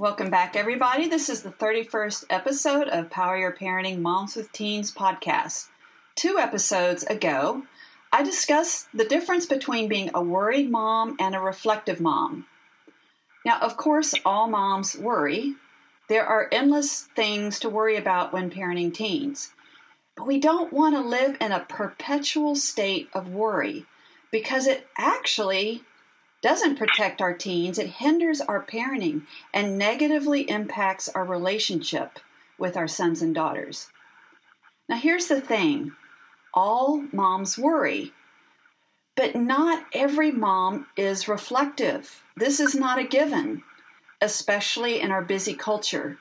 Welcome back, everybody. This is the 31st episode of Power Your Parenting Moms with Teens podcast. Two episodes ago, I discussed the difference between being a worried mom and a reflective mom. Now, of course, all moms worry. There are endless things to worry about when parenting teens. But we don't want to live in a perpetual state of worry because it actually doesn't protect our teens, it hinders our parenting and negatively impacts our relationship with our sons and daughters. Now, here's the thing all moms worry, but not every mom is reflective. This is not a given, especially in our busy culture.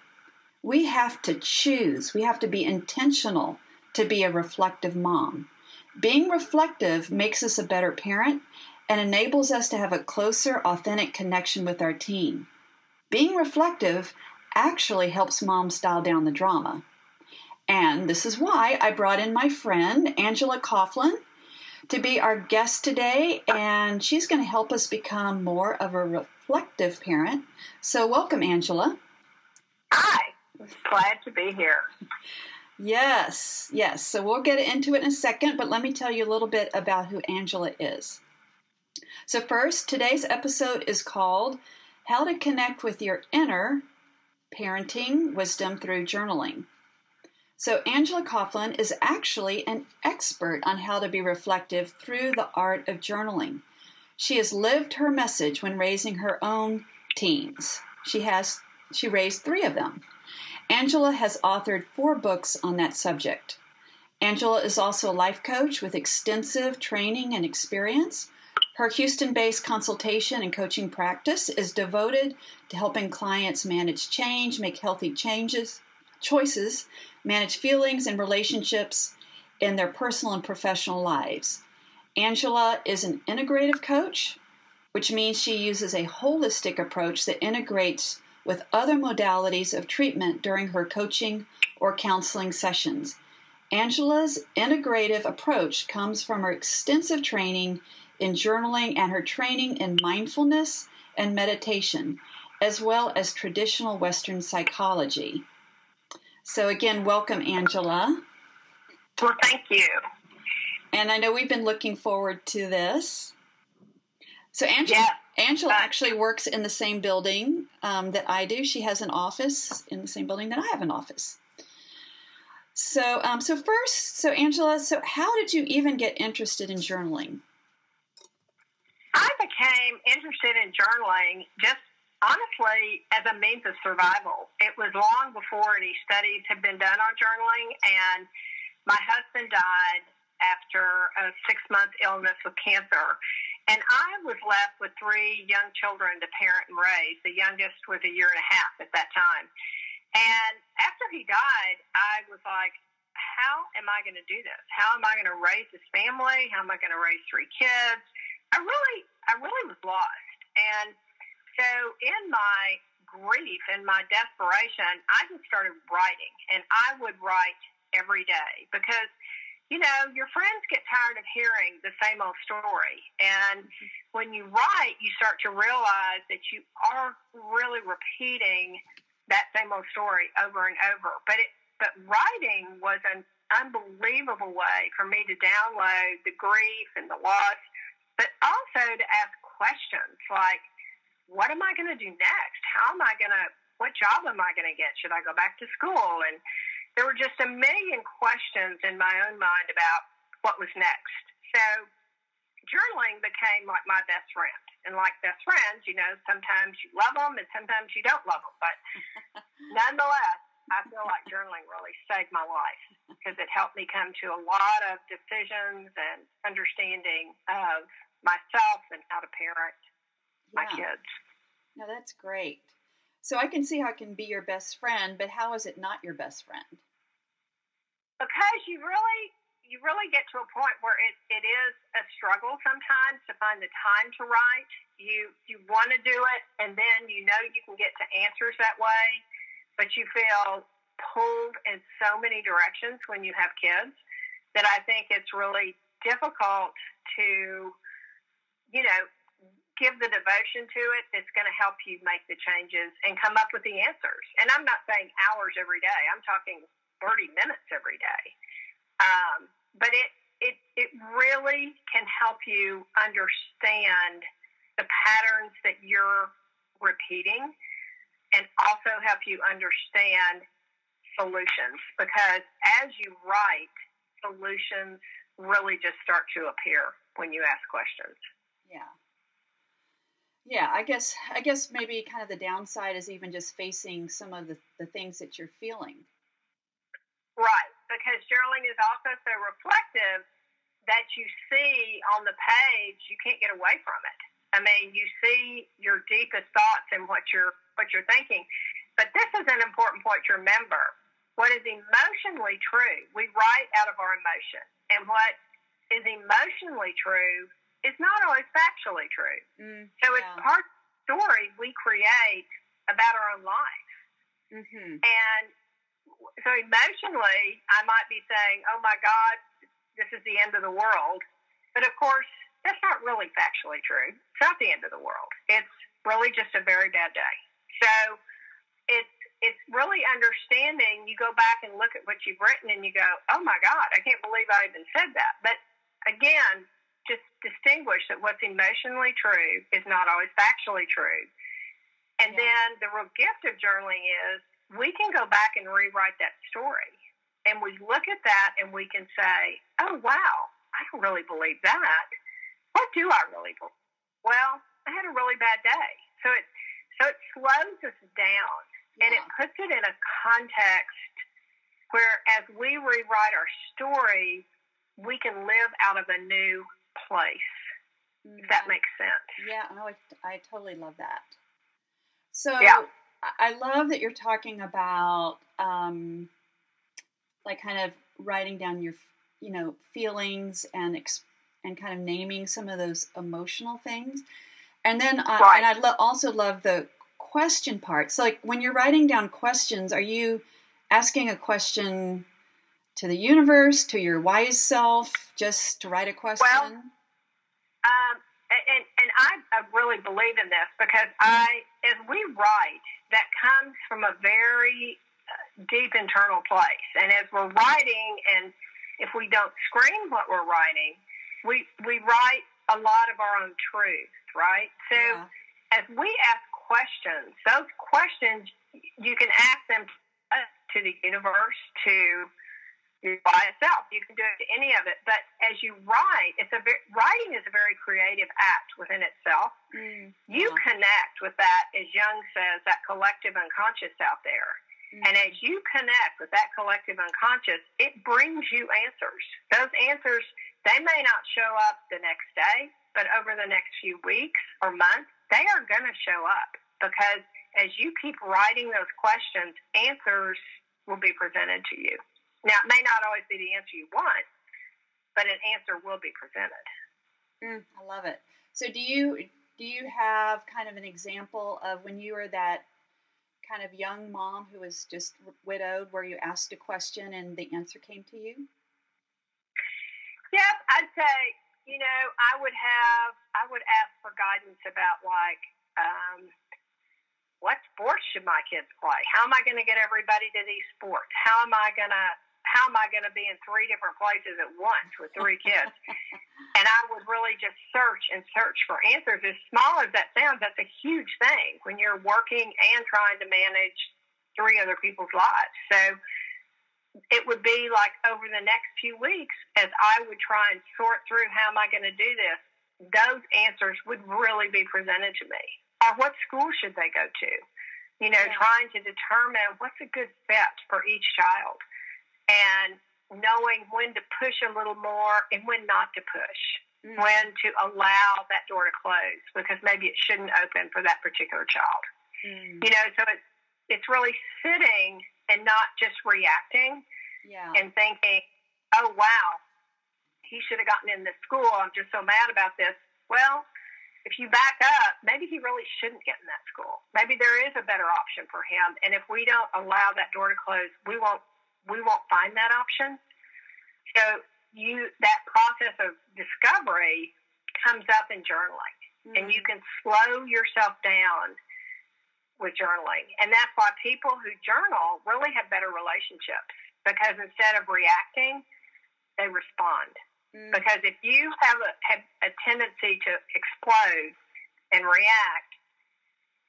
We have to choose, we have to be intentional to be a reflective mom. Being reflective makes us a better parent and enables us to have a closer, authentic connection with our teen. Being reflective actually helps moms dial down the drama. And this is why I brought in my friend, Angela Coughlin, to be our guest today. And she's going to help us become more of a reflective parent. So, welcome, Angela. Hi, glad to be here. Yes, yes. So, we'll get into it in a second, but let me tell you a little bit about who Angela is. So, first, today's episode is called How to Connect with Your Inner Parenting Wisdom Through Journaling. So, Angela Coughlin is actually an expert on how to be reflective through the art of journaling. She has lived her message when raising her own teens. She has she raised 3 of them. Angela has authored 4 books on that subject. Angela is also a life coach with extensive training and experience. Her Houston based consultation and coaching practice is devoted to helping clients manage change, make healthy changes, choices, manage feelings and relationships in their personal and professional lives. Angela is an integrative coach, which means she uses a holistic approach that integrates with other modalities of treatment during her coaching or counseling sessions. Angela's integrative approach comes from her extensive training in journaling and her training in mindfulness and meditation, as well as traditional Western psychology. So, again, welcome, Angela. Well, thank you. And I know we've been looking forward to this. So, Angela, yeah. Angela actually works in the same building um, that I do. She has an office in the same building that I have an office. So, um, so first, so Angela, so how did you even get interested in journaling? I became interested in journaling just honestly as a means of survival. It was long before any studies had been done on journaling, and my husband died after a six month illness with cancer. And I was left with three young children to parent and raise. The youngest was a year and a half at that time. And after he died, I was like, how am I going to do this? How am I going to raise this family? How am I going to raise three kids? I really, I really was lost. And so in my grief and my desperation, I just started writing, and I would write every day because you know, your friends get tired of hearing the same old story. And when you write, you start to realize that you are really repeating that same old story over and over. But it, but writing was an unbelievable way for me to download the grief and the loss but also to ask questions like, what am I going to do next? How am I going to, what job am I going to get? Should I go back to school? And there were just a million questions in my own mind about what was next. So journaling became like my best friend. And like best friends, you know, sometimes you love them and sometimes you don't love them. But nonetheless, I feel like journaling really saved my life because it helped me come to a lot of decisions and understanding of myself and how to parent my yeah. kids. No, that's great. So I can see how it can be your best friend, but how is it not your best friend? Because you really you really get to a point where it, it is a struggle sometimes to find the time to write. You you want to do it and then you know you can get to answers that way, but you feel pulled in so many directions when you have kids that I think it's really difficult to, you know, give the devotion to it that's going to help you make the changes and come up with the answers. And I'm not saying hours every day. I'm talking 30 minutes every day. Um, but it, it, it really can help you understand the patterns that you're repeating and also help you understand solutions because as you write, solutions really just start to appear when you ask questions. Yeah. Yeah, I guess I guess maybe kind of the downside is even just facing some of the, the things that you're feeling. Right, because journaling is also so reflective that you see on the page, you can't get away from it. I mean, you see your deepest thoughts and what you're what you're thinking. But this is an important point to remember. What is emotionally true, we write out of our emotion. And what is emotionally true is not always factually true. Mm, so yeah. it's part story we create about our own life. Mm-hmm. And so emotionally, I might be saying, oh my God, this is the end of the world. But of course, that's not really factually true. It's not the end of the world. It's really just a very bad day. So it's it's really understanding. You go back and look at what you've written, and you go, "Oh my God, I can't believe I even said that." But again, just distinguish that what's emotionally true is not always factually true. And yeah. then the real gift of journaling is we can go back and rewrite that story, and we look at that and we can say, "Oh wow, I don't really believe that. What do I really believe?" Well, I had a really bad day. So it so it slows us down and it puts it in a context where as we rewrite our story, we can live out of a new place. Mm-hmm. If that mm-hmm. makes sense. Yeah, oh, I, I totally love that. So yeah. I love that you're talking about um, like kind of writing down your you know feelings and ex- and kind of naming some of those emotional things. And then uh, right. and I lo- also love the question part. So, like when you're writing down questions, are you asking a question to the universe, to your wise self, just to write a question? Well, I, I really believe in this because I, as we write, that comes from a very uh, deep internal place. And as we're writing, and if we don't scream what we're writing, we we write a lot of our own truth, right? So yeah. as we ask questions. Those questions, you can ask them to the universe, to by itself. You can do it to any of it. But as you write, it's a very, writing is a very creative act within itself. Mm, you connect with that, as Jung says, that collective unconscious out there. Mm. And as you connect with that collective unconscious, it brings you answers. Those answers, they may not show up the next day, but over the next few weeks or months, they are going to show up because as you keep writing those questions, answers will be presented to you. Now, it may not always be the answer you want, but an answer will be presented. Mm, I love it. So, do you do you have kind of an example of when you were that kind of young mom who was just widowed, where you asked a question and the answer came to you? Yes, I'd say you know I would have I would ask for guidance about like um, what sports should my kids play? How am I going to get everybody to these sports? How am I going to how am I going to be in three different places at once with three kids? and I would really just search and search for answers. As small as that sounds, that's a huge thing when you're working and trying to manage three other people's lives. So it would be like over the next few weeks, as I would try and sort through how am I going to do this, those answers would really be presented to me or what school should they go to? You know, yeah. trying to determine what's a good fit for each child knowing when to push a little more and when not to push, mm-hmm. when to allow that door to close because maybe it shouldn't open for that particular child. Mm. You know, so it's it's really sitting and not just reacting yeah. and thinking, oh wow, he should have gotten in this school. I'm just so mad about this. Well, if you back up, maybe he really shouldn't get in that school. Maybe there is a better option for him. And if we don't allow that door to close, we won't we won't find that option. So you that process of discovery comes up in journaling. Mm-hmm. And you can slow yourself down with journaling. And that's why people who journal really have better relationships because instead of reacting, they respond. Mm. Because if you have a, have a tendency to explode and react,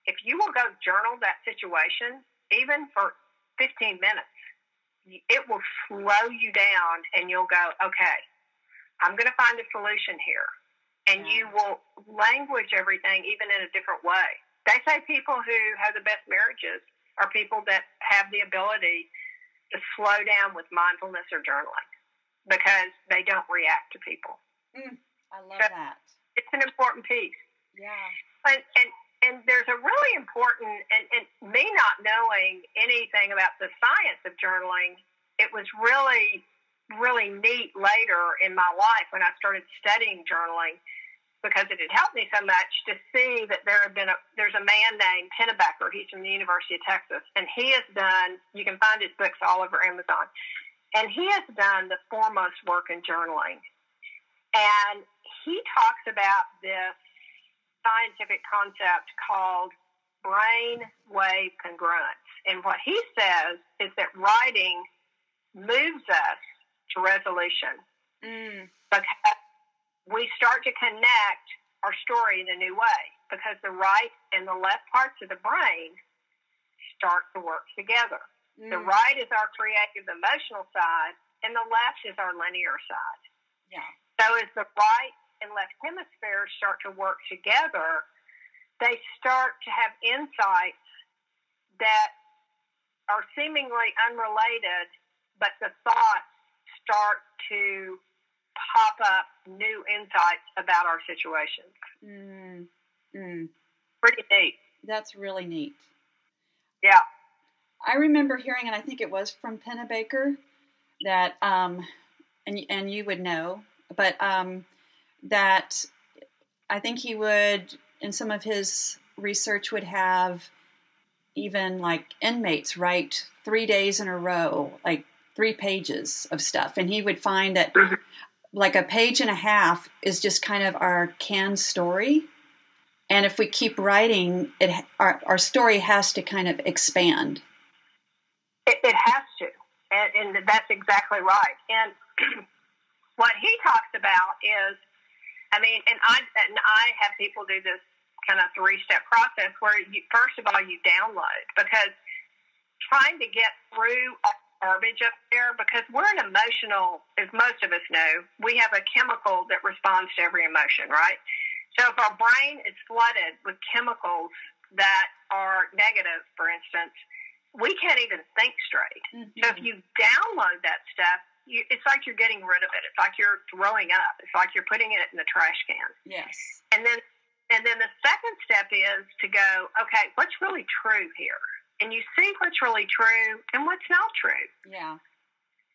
if you will go journal that situation, even for 15 minutes, it will slow you down and you'll go, okay, I'm going to find a solution here. And you will language everything even in a different way. They say people who have the best marriages are people that have the ability to slow down with mindfulness or journaling because they don't react to people. Mm, I love so that. It's an important piece. Yeah. And, and and there's a really important and, and me not knowing anything about the science of journaling, it was really really neat later in my life when I started studying journaling because it had helped me so much to see that there had been a there's a man named Pennebaker. He's from the University of Texas, and he has done. You can find his books all over Amazon. And he has done the foremost work in journaling. And he talks about this scientific concept called brain wave congruence. And what he says is that writing moves us to resolution mm. because we start to connect our story in a new way because the right and the left parts of the brain start to work together. Mm. The right is our creative emotional side, and the left is our linear side. Yeah. So as the right and left hemispheres start to work together, they start to have insights that are seemingly unrelated, but the thoughts start to pop up new insights about our situations. Mm. Mm. Pretty neat. That's really neat. Yeah. I remember hearing, and I think it was from Pennebaker, that um, and and you would know, but um, that I think he would in some of his research would have even like inmates write three days in a row, like three pages of stuff, and he would find that mm-hmm. like a page and a half is just kind of our canned story. And if we keep writing, it our, our story has to kind of expand it, it has to, and, and that's exactly right. And what he talks about is, I mean, and I and I have people do this kind of three step process where you, first of all you download because trying to get through garbage up there because we're an emotional, as most of us know, we have a chemical that responds to every emotion, right? So if our brain is flooded with chemicals that are negative, for instance, we can't even think straight. Mm-hmm. So if you download that stuff, you, it's like you're getting rid of it. It's like you're throwing up. It's like you're putting it in the trash can. Yes. And then, and then the second step is to go, okay, what's really true here? And you see what's really true and what's not true. Yeah.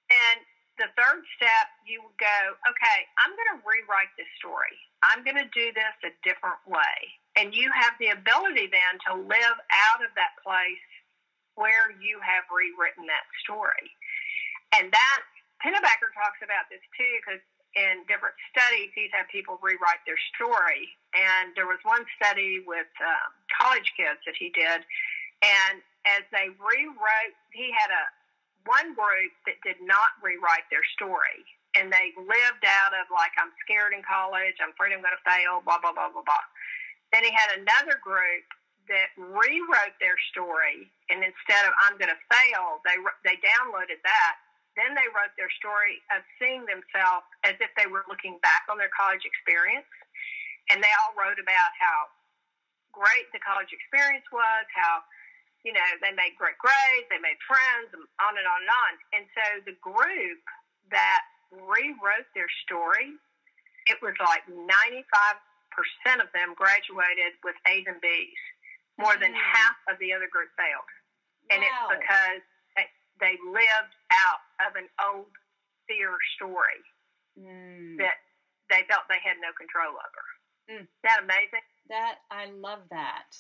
And the third step, you go, okay, I'm going to rewrite this story. I'm going to do this a different way. And you have the ability then to live out of that place where you have rewritten that story. And that, Pennebaker talks about this too, because in different studies, he's had people rewrite their story. And there was one study with um, college kids that he did. And as they rewrote, he had a one group that did not rewrite their story. And they lived out of like, I'm scared in college, I'm afraid I'm going to fail, blah, blah, blah, blah, blah. Then he had another group that rewrote their story, and instead of "I'm going to fail," they they downloaded that. Then they wrote their story of seeing themselves as if they were looking back on their college experience, and they all wrote about how great the college experience was, how you know they made great grades, they made friends, and on and on and on. And so the group that rewrote their story, it was like ninety five percent of them graduated with A's and B's more than Mm. half of the other group failed. And Wow. it's because they, they lived out of an old fear story Mm. that they felt they had no control over. Mm. Isn't that amazing? That I love that.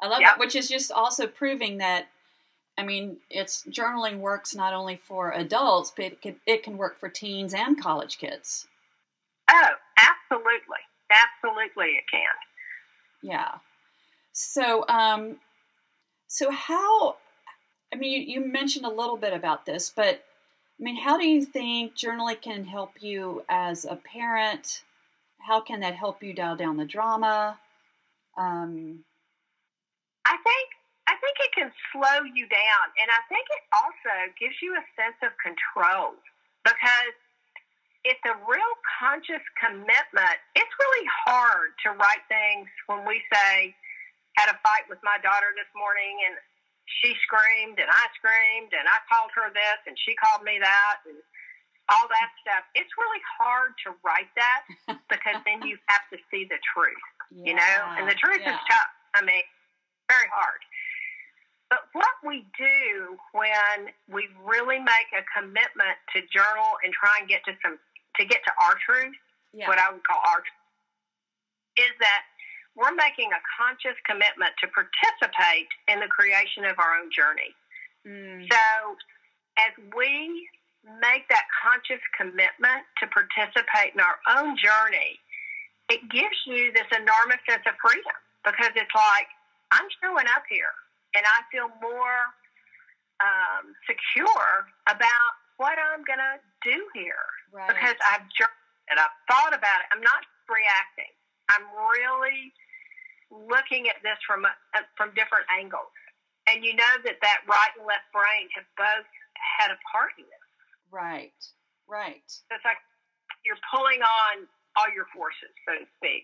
I love Yeah. it, which is just also proving that. I mean, it's journaling works not only for adults, but it can, it can work for teens and college kids. Oh, absolutely. Absolutely, it can. Yeah. So, um, so how? I mean, you, you mentioned a little bit about this, but I mean, how do you think journaling can help you as a parent? How can that help you dial down the drama? Um, I think I think it can slow you down, and I think it also gives you a sense of control because it's a real conscious commitment. It's really hard to write things when we say, "Had a fight with my daughter this morning, and she screamed, and I screamed, and I called her this, and she called me that, and all that stuff." It's really hard to write that because then you have to see the truth you know, and the truth yeah. is tough. I mean, very hard. But what we do when we really make a commitment to journal and try and get to some to get to our truth, yeah. what I would call our truth, is that we're making a conscious commitment to participate in the creation of our own journey. Mm, So, as we make that conscious commitment to participate in our own journey, it gives you this enormous sense of freedom because it's like, I'm showing up here and I feel more um, secure about what I'm going to do here right. because I've journaled and I've thought about it. I'm not reacting. I'm really looking at this from a, from different angles, and you know that that right and left brain have both had a part in this. right. Right. So it's like you're pulling on all your forces, so to speak,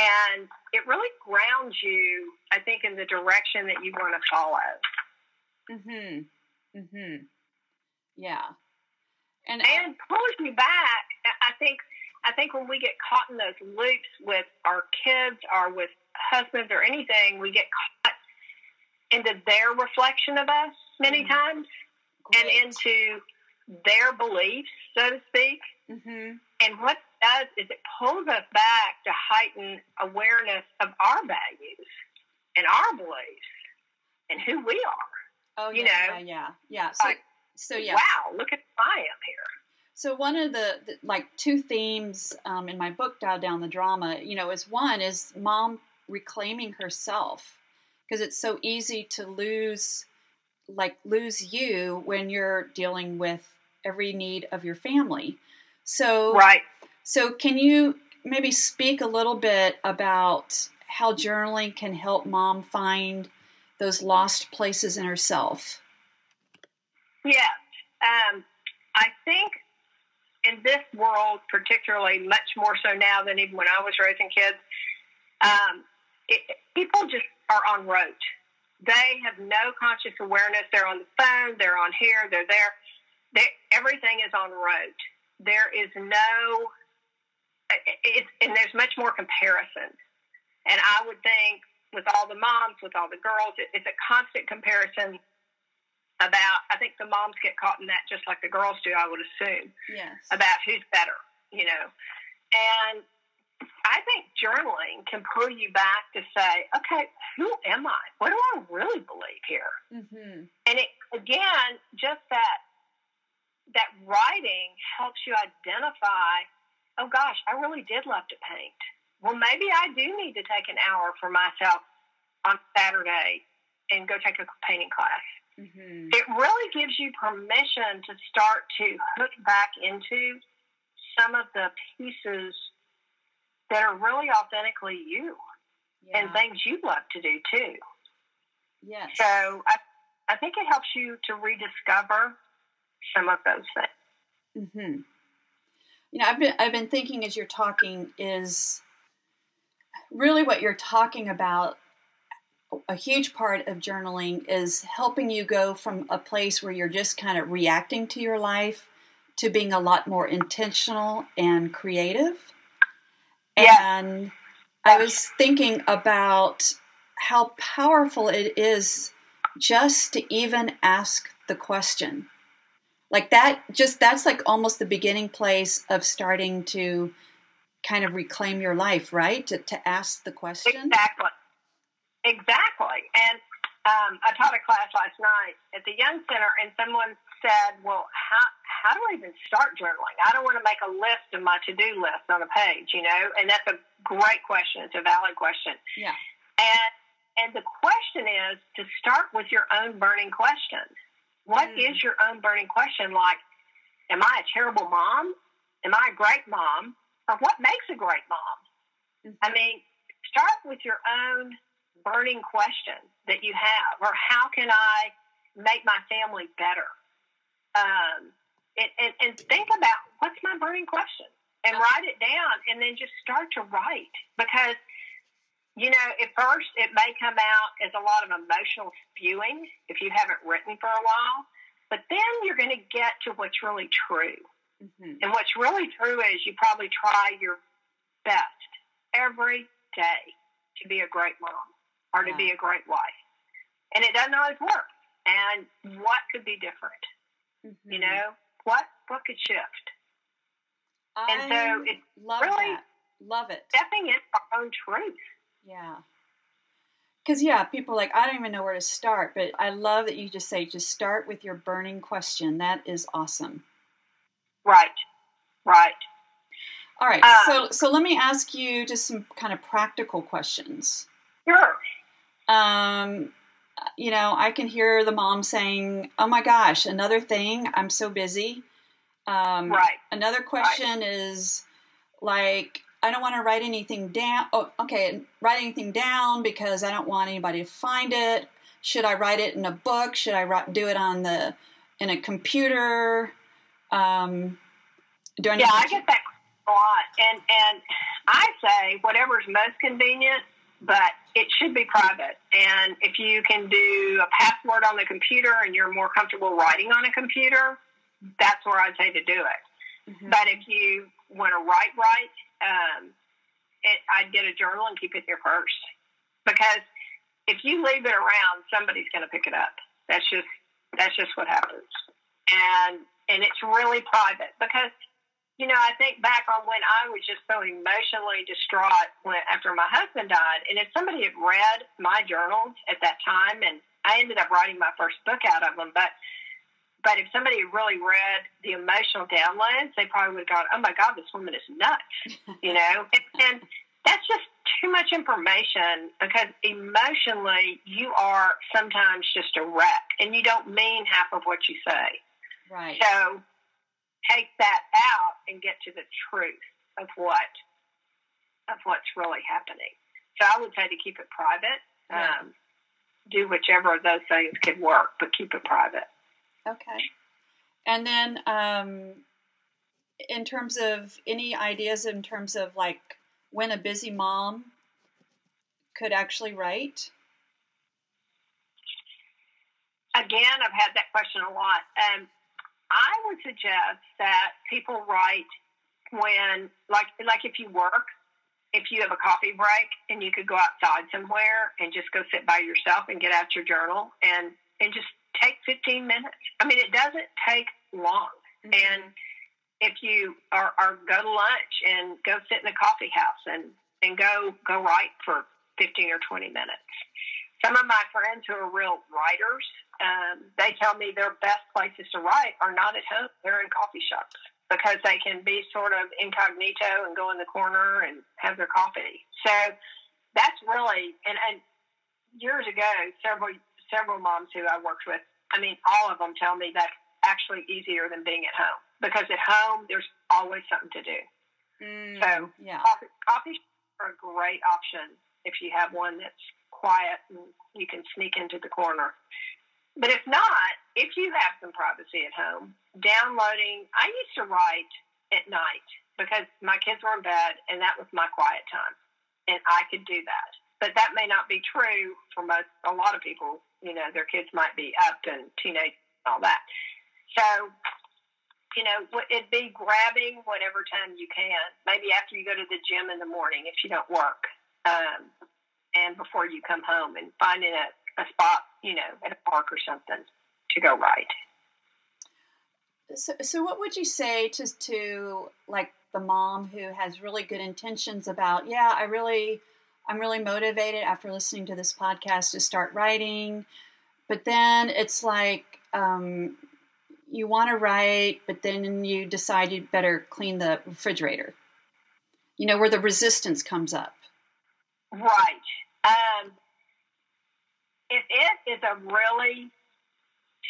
and it really grounds you. I think in the direction that you want to follow. Mm-hmm. Mm-hmm. Yeah. And, and pulls you back. I think I think when we get caught in those loops with our kids or with husbands or anything, we get caught into their reflection of us many Mm. times and into their beliefs, so to speak. Mm-hmm. And what it does is it pulls us back to heighten awareness of our values and our beliefs and who we are. Oh, you yeah, know, yeah, yeah, yeah. So, like, so yeah. Wow, look at who I am here. So one of the, the like two themes um, in my book, Dial Down the Drama, you know, is one is mom reclaiming herself because it's so easy to lose, like lose you when you're dealing with every need of your family. So Right. So can you maybe speak a little bit about how journaling can help mom find those lost places in herself? Yeah. Um, I think in this world, particularly much more so now than even when I was raising kids, um, it, people just are on rote. They have no conscious awareness. They're on the phone, they're on here, they're there. They, everything is on rote. There is no, it's, and there's much more comparison. And I would think with all the moms, with all the girls, it, it's a constant comparison about I think the moms get caught in that just like the girls do, I would assume, Yes. about who's better, you know. And I think journaling can pull you back to say, okay, who am I? What do I really believe here? Mm-hmm. And it again, just that that writing helps you identify, oh gosh, I really did love to paint. Well, maybe I do need to take an hour for myself on Saturday and go take a painting class Mm-hmm. it really gives you permission to start to hook back into some of the pieces that are really authentically you and things you love to do too. Yes. So I, I think it helps you to rediscover some of those things. Mm-hmm. You know, I've been I've been thinking as you're talking is really what you're talking about. A huge part of journaling is helping you go from a place where you're just kind of reacting to your life to being a lot more intentional and creative. Yeah. And I was thinking about how powerful it is just to even ask the question. Like that, just that's like almost the beginning place of starting to kind of reclaim your life, right? To, to ask the question. Exactly. Exactly. And um, I taught a class last night at the Jung Center, and someone said, "Well, how how do I even start journaling? I don't want to make a list of my to do list on a page, you know." And that's a great question. It's a valid question. Yeah. And and the question is to start with your own burning question. What mm. is your own burning question? Like, am I a terrible mom? Am I a great mom? Or what makes a great mom? Mm-hmm. I mean, start with your own burning question that you have, or how can I make my family better? Um, and, and, and think about what's my burning question and write it down and then just start to write because you know at first it may come out as a lot of emotional spewing if you haven't written for a while but then you're going to get to what's really true mm-hmm. and what's really true is you probably try your best every day to be a great mom or to yeah. be a great wife. And it doesn't always work. And what could be different? Mm-hmm. You know, what what could shift? I and so it's love really that. Love it. Stepping into our own truth. Yeah. Because yeah, people like I don't even know where to start, but I love that you just say just start with your burning question. That is awesome. Right. Right. All right. Um, so so let me ask you just some kind of practical questions. Sure um, you know, I can hear the mom saying, "Oh my gosh, another thing. I'm so busy." Um, right. Another question right. is like, I don't want to write anything down. Oh, okay, write anything down because I don't want anybody to find it. Should I write it in a book? Should I write, do it on the in a computer? Um, do I yeah, I get that a lot, and and I say whatever's most convenient but it should be private. And if you can do a password on the computer and you're more comfortable writing on a computer, that's where I'd say to do it. Mm-hmm. But if you want to write right, um, it, I'd get a journal and keep it in your purse because if you leave it around, somebody's going to pick it up. That's just that's just what happens, and and it's really private because you know, I think back on when I was just so emotionally distraught when, after my husband died. And if somebody had read my journals at that time, and I ended up writing my first book out of them, but but if somebody really read the emotional downloads, they probably would have gone, "Oh my God, this woman is nuts," you know. and, and that's just too much information because emotionally you are sometimes just a wreck, and you don't mean half of what you say. Right. So take that out and get to the truth of what of what's really happening. So I would say to keep it private. Yeah. Um, do whichever of those things could work, but keep it private. Okay. And then, um, in terms of any ideas, in terms of like when a busy mom could actually write? Again, I've had that question a lot. Um, I would suggest that people write when, like, like if you work, if you have a coffee break and you could go outside somewhere and just go sit by yourself and get out your journal and and just take 15 minutes. I mean, it doesn't take long. Mm-hmm. And if you are, are go to lunch and go sit in a coffee house and and go go write for 15 or 20 minutes. Some of my friends who are real writers, um, they tell me their best places to write are not at home; they're in coffee shops because they can be sort of incognito and go in the corner and have their coffee. So that's really and, and years ago, several several moms who I worked with, I mean, all of them tell me that's actually easier than being at home because at home there's always something to do. Mm, so yeah. coffee, coffee are a great option if you have one that's quiet and you can sneak into the corner. But if not, if you have some privacy at home, downloading, I used to write at night because my kids were in bed and that was my quiet time. And I could do that. But that may not be true for most, a lot of people. You know, their kids might be up and teenage and all that. So, you know, it'd be grabbing whatever time you can. Maybe after you go to the gym in the morning if you don't work. Um, and before you come home and finding a, a spot, you know, at a park or something to go write. So, so what would you say to to like the mom who has really good intentions about, yeah, I really, I'm really motivated after listening to this podcast to start writing, but then it's like um, you want to write, but then you decide you'd better clean the refrigerator. You know where the resistance comes up. Right. Um, if it is a really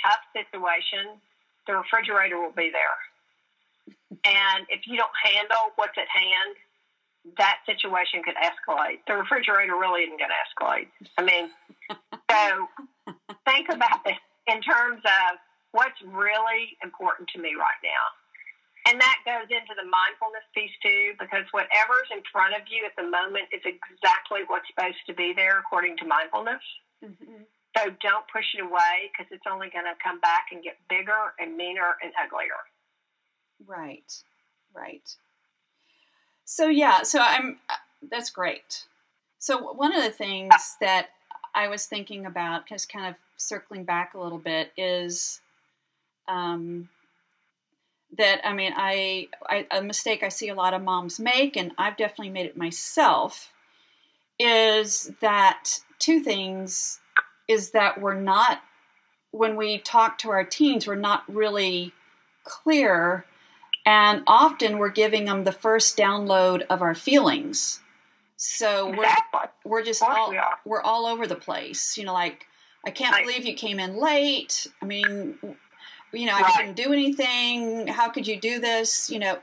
tough situation, the refrigerator will be there. And if you don't handle what's at hand, that situation could escalate. The refrigerator really isn't going to escalate. I mean, so think about this in terms of what's really important to me right now. And that goes into the mindfulness piece too, because whatever's in front of you at the moment is exactly what's supposed to be there according to mindfulness. Mm-hmm. So don't push it away because it's only going to come back and get bigger and meaner and uglier. Right, right. So yeah, so I'm. That's great. So one of the things that I was thinking about, just kind of circling back a little bit, is um, that I mean, I, I a mistake I see a lot of moms make, and I've definitely made it myself, is that two things is that we're not when we talk to our teens, we're not really clear and often we're giving them the first download of our feelings. So we're we're just all we are all over the place. You know, like I can't right. believe you came in late. I mean, you know, right. I didn't do anything. How could you do this? You know,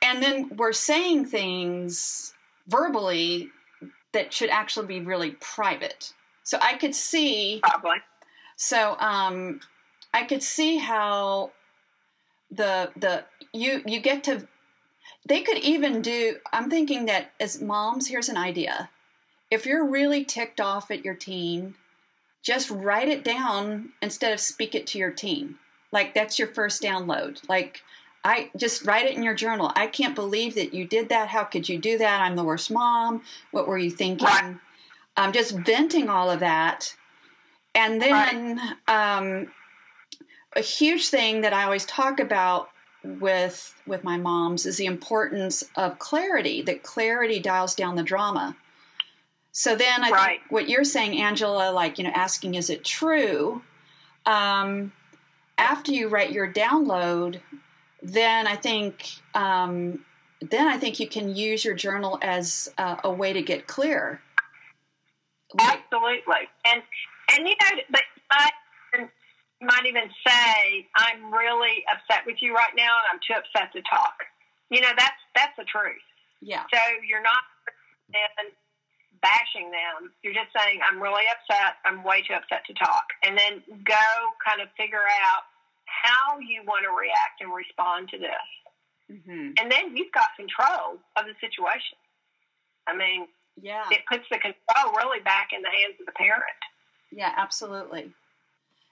and then we're saying things verbally that should actually be really private. So I could see probably. So um, I could see how the the you you get to they could even do i'm thinking that as moms here's an idea if you're really ticked off at your teen just write it down instead of speak it to your teen like that's your first download like i just write it in your journal i can't believe that you did that how could you do that i'm the worst mom what were you thinking i'm um, just venting all of that and then um, a huge thing that I always talk about with with my moms is the importance of clarity. That clarity dials down the drama. So then, I right. think what you're saying, Angela, like you know, asking is it true? Um, after you write your download, then I think um, then I think you can use your journal as uh, a way to get clear. Absolutely, and and you know, but I might even say, "I'm really upset with you right now, and I'm too upset to talk." You know, that's that's the truth. Yeah. So you're not bashing them. You're just saying, "I'm really upset. I'm way too upset to talk," and then go kind of figure out how you want to react and respond to this. Mm-hmm. And then you've got control of the situation. I mean, yeah, it puts the control really back in the hands of the parent. Yeah, absolutely.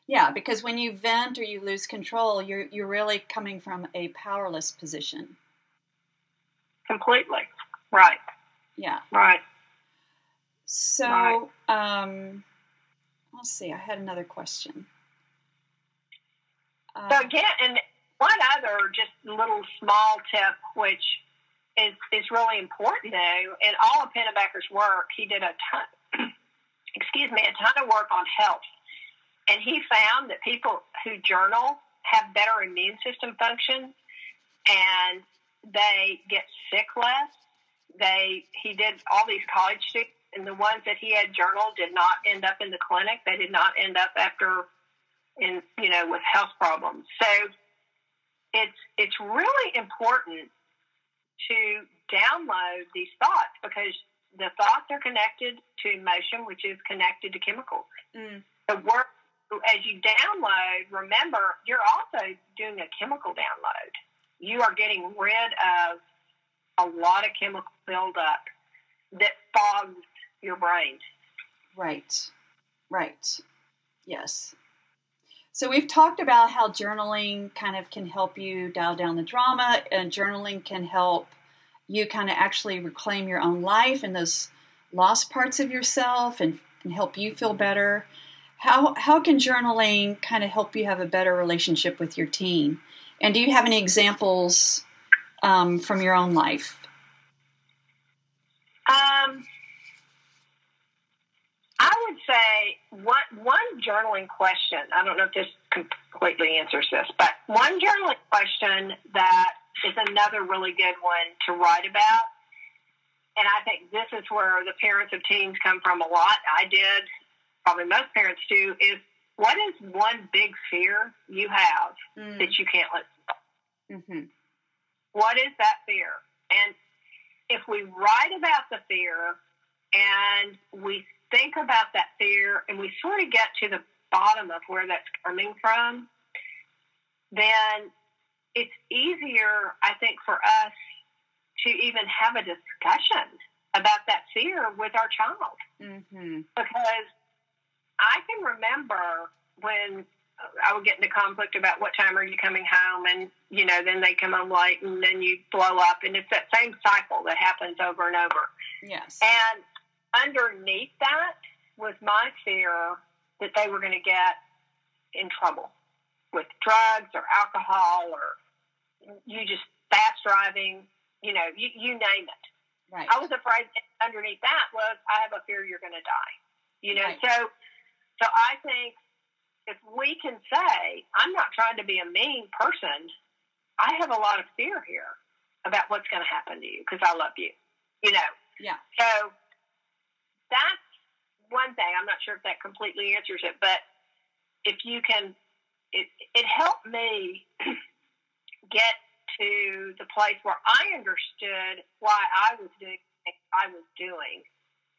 Yeah, because when you vent or you lose control, you're you're really coming from a powerless position. Completely. Right. Yeah. Right. So, right. um, let's see. I had another question. Uh, so again, and one other just little small tip, which is is really important though. In all of Pennebaker's work, he did a ton. excuse me, a ton of work on health and he found that people who journal have better immune system function and they get sick less. They he did all these college students and the ones that he had journaled did not end up in the clinic. They did not end up after in you know with health problems. So it's it's really important to download these thoughts because the thoughts are connected to emotion, which is connected to chemicals. Mm. The work as you download, remember you're also doing a chemical download. You are getting rid of a lot of chemical buildup that fogs your brain. Right, right, yes. So we've talked about how journaling kind of can help you dial down the drama, and journaling can help you kind of actually reclaim your own life and those lost parts of yourself and, and help you feel better. How, how can journaling kind of help you have a better relationship with your teen? And do you have any examples um, from your own life? Um, I would say one, one journaling question. I don't know if this completely answers this, but one journaling question that is another really good one to write about. And I think this is where the parents of teens come from a lot. I did, probably most parents do, is what is one big fear you have mm. that you can't let go? Mm-hmm. What is that fear? And if we write about the fear and we think about that fear and we sort of get to the bottom of where that's coming from, then it's easier, I think, for us to even have a discussion about that fear with our child. Mm-hmm. Because I can remember when I would get into conflict about what time are you coming home, and you know, then they come home late, and then you blow up, and it's that same cycle that happens over and over. Yes. And underneath that was my fear that they were going to get in trouble with drugs or alcohol or you just fast driving, you know, you, you name it. Right. I was afraid underneath that was I have a fear you're going to die. You know, right. so so I think if we can say I'm not trying to be a mean person, I have a lot of fear here about what's going to happen to you because I love you. You know. Yeah. So that's one thing. I'm not sure if that completely answers it, but if you can, it, it helped me get to the place where I understood why I was doing I was doing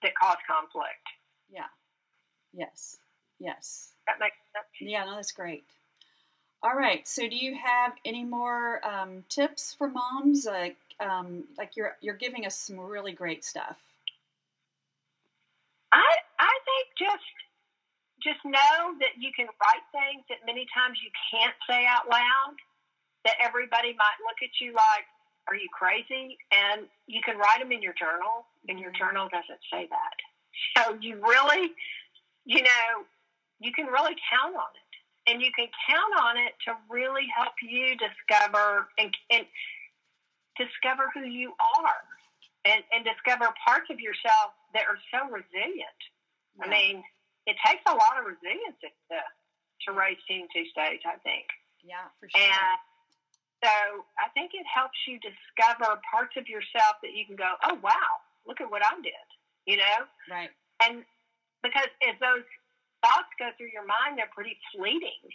that caused conflict. Yeah. Yes. Yes. That makes sense. Yeah, no, that's great. All right. So, do you have any more um, tips for moms? Like, um, like you're you're giving us some really great stuff. I I think just just know that you can write things that many times you can't say out loud. That everybody might look at you like, "Are you crazy?" And you can write them in your journal, and your mm-hmm. journal doesn't say that. So you really, you know, you can really count on it, and you can count on it to really help you discover and, and discover who you are and, and discover parts of yourself that are so resilient. Yeah. I mean, it takes a lot of resilience to, to raise teens these days, I think. Yeah, for sure. And so I think it helps you discover parts of yourself that you can go, oh, wow, look at what I did, you know? Right. And because as those thoughts go through your mind, they're pretty fleeting.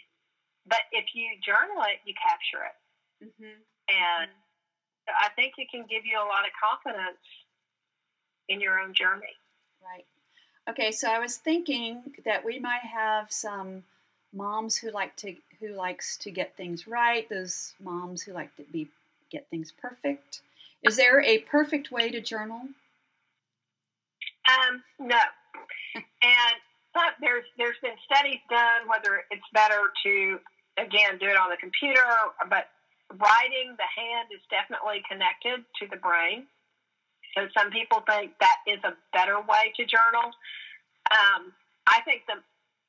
But if you journal it, you capture it. Mm-hmm. And mm-hmm I think it can give you a lot of confidence in your own journey. Right. Okay, so I was thinking that we might have some moms who like to who likes to get things right, those moms who like to be get things perfect. Is there a perfect way to journal? Um, no. and but there's there's been studies done whether it's better to again do it on the computer, but writing the hand is definitely connected to the brain. So some people think that is a better way to journal. Um, I think the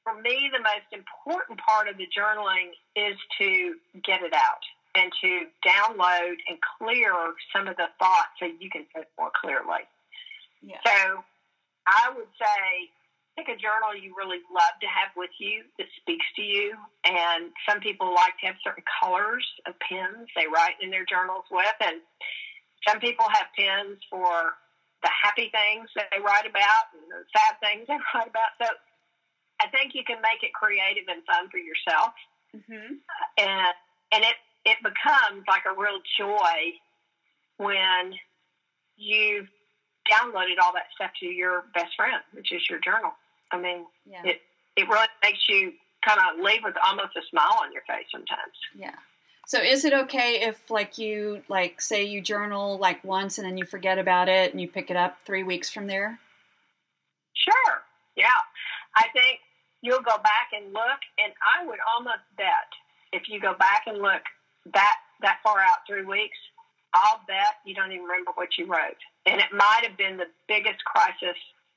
for me the most important part of the journaling is to get it out and to download and clear some of the thoughts so you can think more clearly. Yeah. So I would say pick a journal you really love to have with you that speaks to you. And some people like to have certain colors of pens they write in their journals with. And some people have pens for the happy things that they write about and the sad things they write about. So I think you can make it creative and fun for yourself. Mm-hmm. And, and it, it becomes like a real joy when you've downloaded all that stuff to your best friend, which is your journal. I mean, yeah. it it really makes you kind of leave with almost a smile on your face sometimes. Yeah. So is it okay if like you like say you journal like once and then you forget about it and you pick it up 3 weeks from there? Sure. Yeah. I think you'll go back and look and I would almost bet if you go back and look that that far out 3 weeks, I'll bet you don't even remember what you wrote. And it might have been the biggest crisis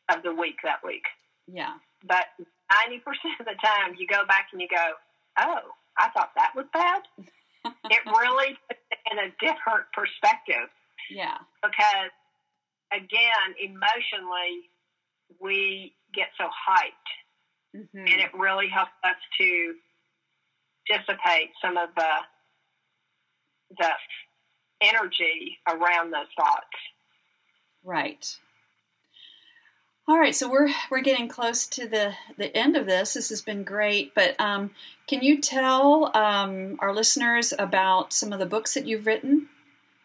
of the week that week. Yeah. But 90% of the time, you go back and you go, oh, I thought that was bad. it really puts it in a different perspective. Yeah. Because, again, emotionally, we get so hyped. Mm-hmm. And it really helps us to dissipate some of the the energy around those thoughts. Right. All right, so we're we're getting close to the the end of this. This has been great, but um, can you tell um, our listeners about some of the books that you've written?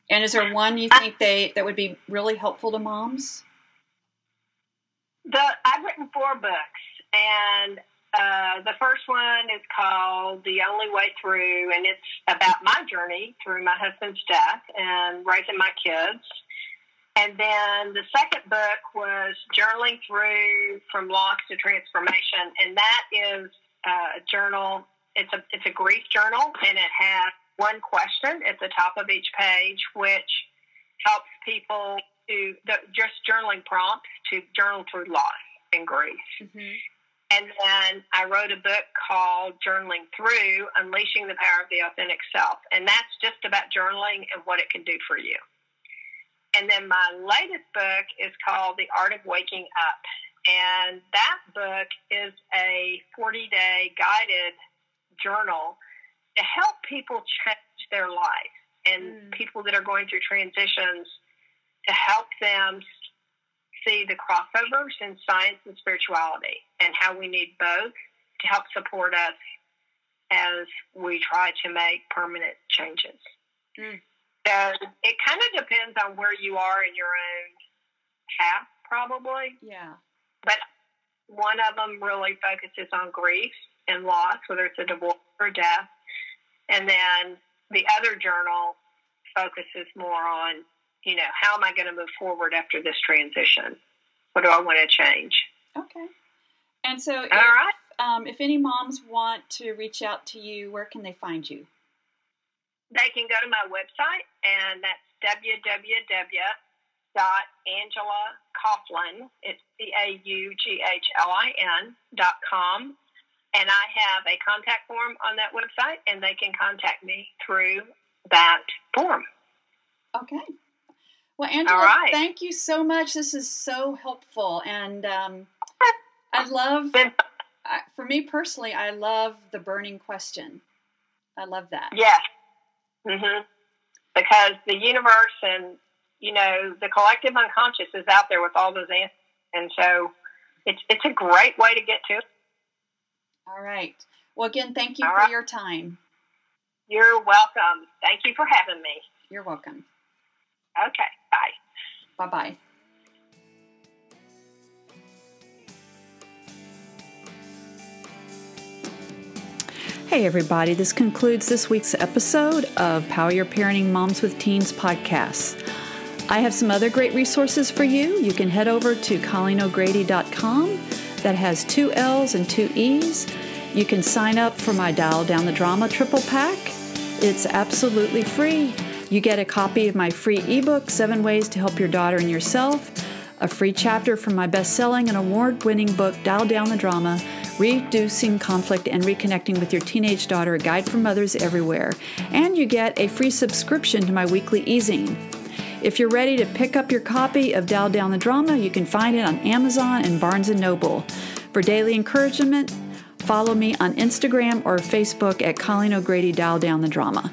And is there one you think they that would be really helpful to moms? The I've written four books, and uh, the first one is called The Only Way Through, and it's about my journey through my husband's death and raising my kids. And then the second book was Journaling Through from Loss to Transformation, and that is uh, a journal. It's a it's a grief journal, and it has one question at the top of each page, which helps people to the, just journaling prompts to journal through loss and grief. Mm-hmm. And then I wrote a book called Journaling Through Unleashing the Power of the Authentic Self. And that's just about journaling and what it can do for you. And then my latest book is called The Art of Waking Up. And that book is a 40 day guided journal to help people change their life and mm. people that are going through transitions to help them see the crossovers in science and spirituality and how we need both to help support us as we try to make permanent changes. Mm. So it kind of depends on where you are in your own path, probably. Yeah. But one of them really focuses on grief and loss, whether it's a divorce or death. And then the other journal focuses more on, you know, how am I going to move forward after this transition? What do I want to change? Okay. And so, if, right. um, if any moms want to reach out to you, where can they find you? They can go to my website, and that's www.angelacaughlin. It's C A U G H L I N dot com. And I have a contact form on that website, and they can contact me through that form. Okay. Well, Angela, right. thank you so much. This is so helpful, and um, I love. I, for me personally, I love the burning question. I love that. Yes. Mm-hmm. Because the universe and you know the collective unconscious is out there with all those answers, and so it's it's a great way to get to. All right. Well, again, thank you all for right. your time. You're welcome. Thank you for having me. You're welcome. Okay. Bye. Bye bye. Hey, everybody, this concludes this week's episode of Power Your Parenting Moms with Teens podcast. I have some other great resources for you. You can head over to ColleenO'Grady.com that has two L's and two E's. You can sign up for my Dial Down the Drama triple pack. It's absolutely free. You get a copy of my free ebook, Seven Ways to Help Your Daughter and Yourself, a free chapter from my best selling and award winning book, Dial Down the Drama Reducing Conflict and Reconnecting with Your Teenage Daughter, a guide for mothers everywhere. And you get a free subscription to my weekly e-zine. If you're ready to pick up your copy of Dial Down the Drama, you can find it on Amazon and Barnes & Noble. For daily encouragement, follow me on Instagram or Facebook at Colleen O'Grady Dial Down the Drama.